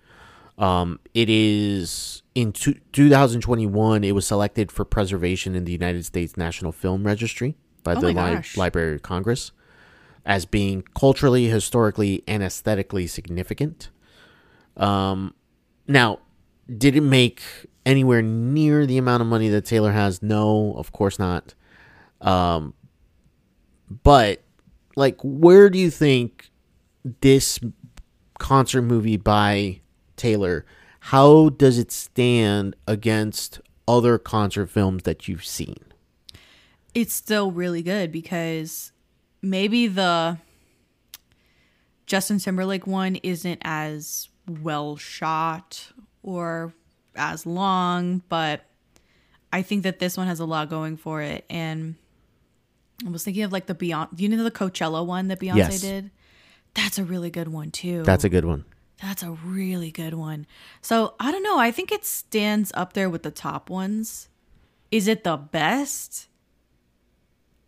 Um, it is in two, 2021. It was selected for preservation in the United States National Film Registry by Oh the Li- Library of Congress as being culturally, historically, and aesthetically significant. Um, now, did it make anywhere near the amount of money that Taylor has? No, of course not. Um, but like, where do you think this concert movie by Taylor, how does it stand against other concert films that you've seen? it's still really good because maybe the Justin Timberlake one isn't as well shot or as long, but I think that this one has a lot going for it. And I was thinking of like the Beyond, you know, the Coachella one that Beyonce Yes. did. That's a really good one too. That's a good one. That's a really good one. So I don't know. I think it stands up there with the top ones. Is it the best?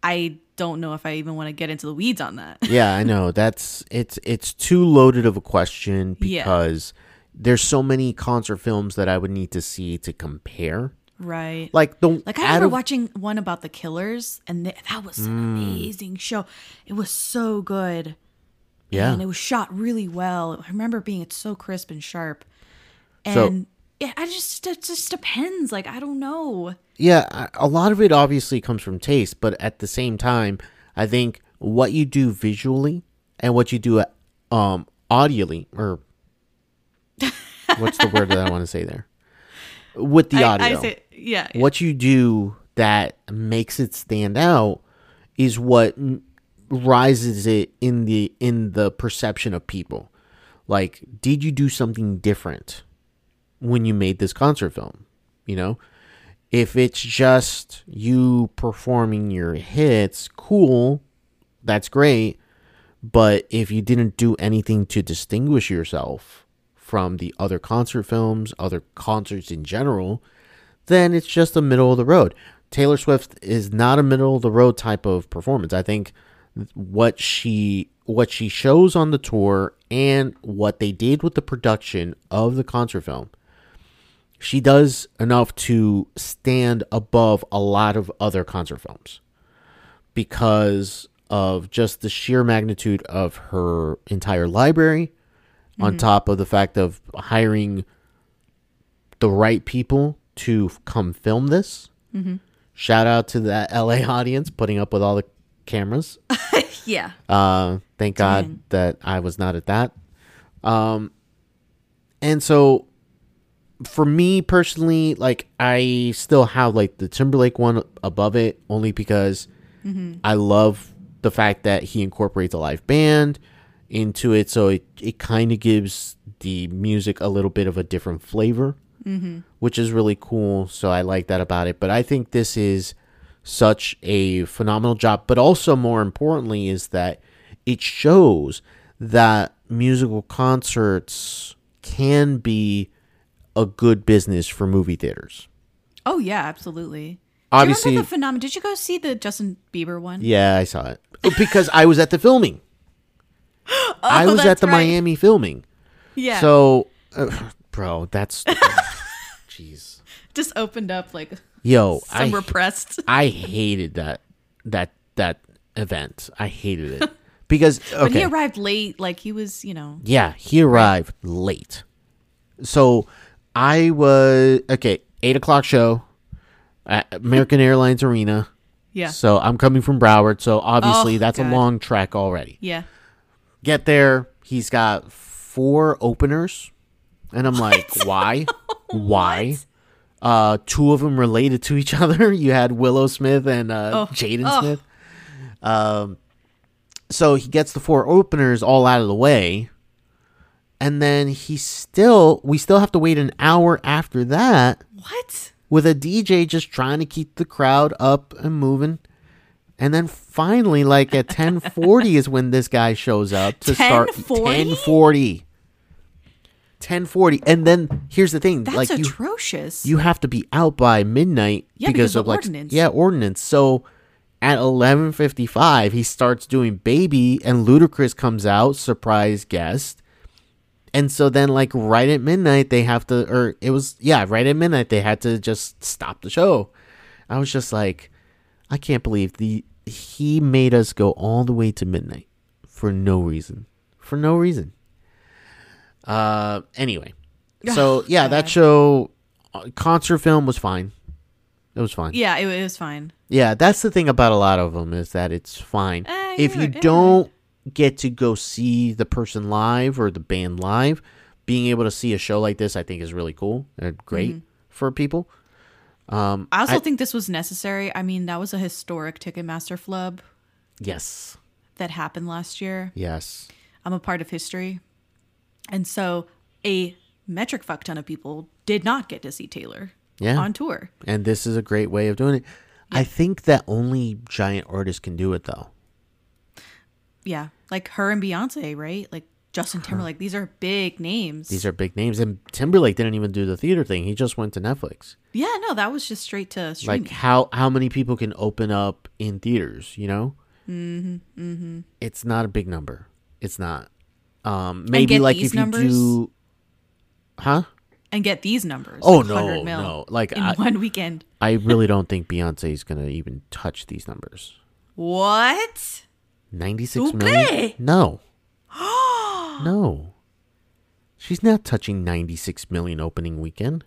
I don't know if I even want to get into the weeds on that. Yeah, I know. That's it's it's too loaded of a question Yeah. because there's so many concert films that I would need to see to compare. Right. Like the Like I remember of- watching one about the Killers, and th- that was an mm. amazing show. It was so good, yeah. and it was shot really well. I remember being it's so crisp and sharp, So- and yeah, I just it just depends. Like I don't know. Yeah, a- lot of it obviously comes from taste, but at the same time, I think what you do visually and what you do um audially or what's the word that I want to say there? With the I, audio. I say yeah. what you do that makes it stand out is what rises it in the in the perception of people. Like, did you do something different when you made this concert film? You know, if it's just you performing your hits, cool, that's great. But if you didn't do anything to distinguish yourself from the other concert films, other concerts in general, then it's just a middle of the road. Taylor Swift is not a middle of the road type of performance. I think what she what she shows on the tour and what they did with the production of the concert film. She does enough to stand above a lot of other concert films because of just the sheer magnitude of her entire library on mm-hmm. top of the fact of hiring the right people to come film this. Mm-hmm. Shout out to that la audience putting up with all the cameras Yeah. uh, thank God Dang. that I was not at that. Um, and so for me personally, like I still have like the Timberlake one above it only because I love the fact that he incorporates a live band into it, so it it kind of gives the music a little bit of a different flavor, which is really cool. So I like that about it. But I think this is such a phenomenal job. But also, more importantly, is that it shows that musical concerts can be a good business for movie theaters. Oh yeah, absolutely. Obviously- Do you remember the phenomenon? Did you go see the Justin Bieber one? Yeah, I saw it because I was at the filming. I was at Oh, the right. Miami filming. Yeah. So, uh, bro, that's jeez. just opened up like Yo, some I repressed. I hated that that that event. I hated it because okay. When he arrived late, like he was, you know. Yeah, he arrived late. So I was okay. Eight o'clock show at American Airlines Arena. Yeah. So I'm coming from Broward. So obviously Oh, that's God. a long trek already. Yeah. Get there. He's got four openers, and I'm like, why? Why? Uh, two of them related to each other. You had Willow Smith and uh, Oh. Jaden Oh. Smith. Um, so he gets the four openers all out of the way, and then he still we still have to wait an hour after that What? with a DJ just trying to keep the crowd up and moving. And then finally, like at ten forty, is when this guy shows up to start ten forty. Ten forty, and then here's the thing: That's like you, atrocious. you have to be out by midnight Yeah, because of of like ordinance. yeah ordinance. So at eleven fifty five, he starts doing "Baby," and Ludacris comes out, surprise guest. And so then, like right at midnight, they have to, or it was yeah, right at midnight they had to just stop the show. I was just like, I can't believe the he made us go all the way to midnight for no reason, for no reason. Uh, anyway, so yeah, that show uh, concert film was fine. It was fine. yeah, it, it was fine. Yeah, that's the thing about a lot of them is that it's fine. Eh, if you don't get to go see the person live or the band live, being able to see a show like this, I think, is really cool and great Mm-hmm. for people. Um, I also I- think this was necessary. I mean, that was a historic Ticketmaster flub yes, that happened last year. yes, I'm a part of history. And so a metric fuck ton of people did not get to see Taylor yeah, on tour. and this is a great way of doing it. I think that only giant artists can do it, though. Yeah. Like her and Beyonce, right? Like Justin Timberlake. These are big names. These are big names, and Timberlake didn't even do the theater thing. He just went to Netflix. yeah, no, that was just straight to streaming. like how how many people can open up in theaters you know mm-hmm, mm-hmm. it's not a big number it's not um maybe like if you numbers? do huh and get these numbers. Oh, like no, mil no. Like, in I- one weekend. i really don't think Beyonce is gonna even touch these numbers What? 96 Okay. million no no she's not touching 96 million opening weekend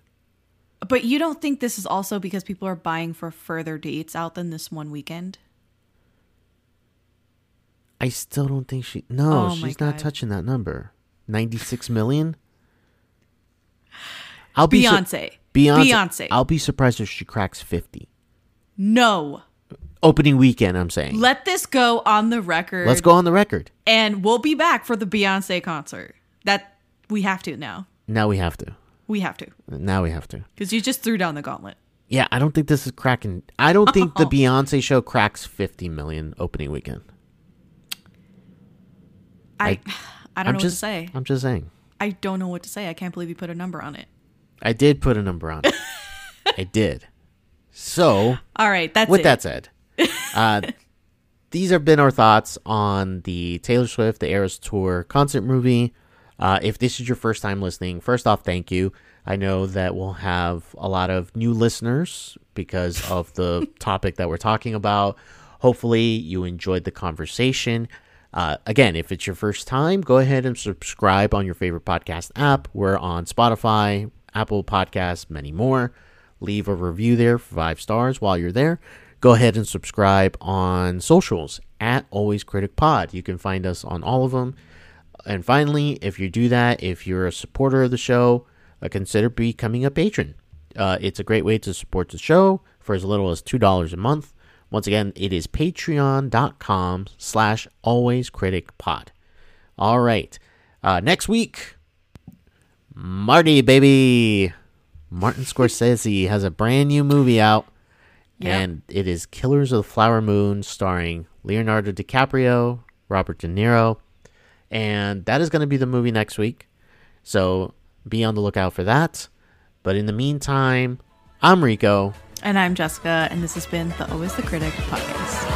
But you don't think this is also because people are buying for further dates out than this one weekend? I still don't think she no Oh she's not God. touching that number 96 million i'll be Beyonce. Beyonce. Beyonce. I'll be surprised if she cracks 50. no. opening weekend. I'm saying. Let this go on the record. Let's go on the record. And we'll be back for the Beyonce concert. That we have to now. Now we have to. We have to. Now we have to. Because you just threw down the gauntlet. Yeah, I don't think this is cracking. I don't think the Beyonce show cracks 50 million opening weekend. I I, don't I'm know just, what to say. I'm just saying. I don't know what to say. I can't believe you put a number on it. I did put a number on it. I did. So, All right, that's with it. that said, uh, these have been our thoughts on the Taylor Swift, the Eras Tour concert movie. Uh, if this is your first time listening, first off, thank you. I know that we'll have a lot of new listeners because of the topic that we're talking about. Hopefully, you enjoyed the conversation. Uh, again, if it's your first time, go ahead and subscribe on your favorite podcast app. We're on Spotify, Apple Podcasts, many more. Leave a review there for five stars while you're there. Go ahead and subscribe on socials at Always Critic Pod. You can find us on all of them. And finally, if you do that, if you're a supporter of the show, uh, consider becoming a patron. Uh, it's a great way to support the show for as little as $2 a month. Once again, it is patreon.com slash alwayscriticpod. All right. Uh, next week, Marty, baby. Martin Scorsese has a brand new movie out, Yeah. and it is Killers of the Flower Moon, starring Leonardo DiCaprio, Robert De Niro, and that is going to be the movie next week. So be on the lookout for that. But in the meantime, I'm Rico. And I'm Jessica, and this has been the Always the Critic podcast.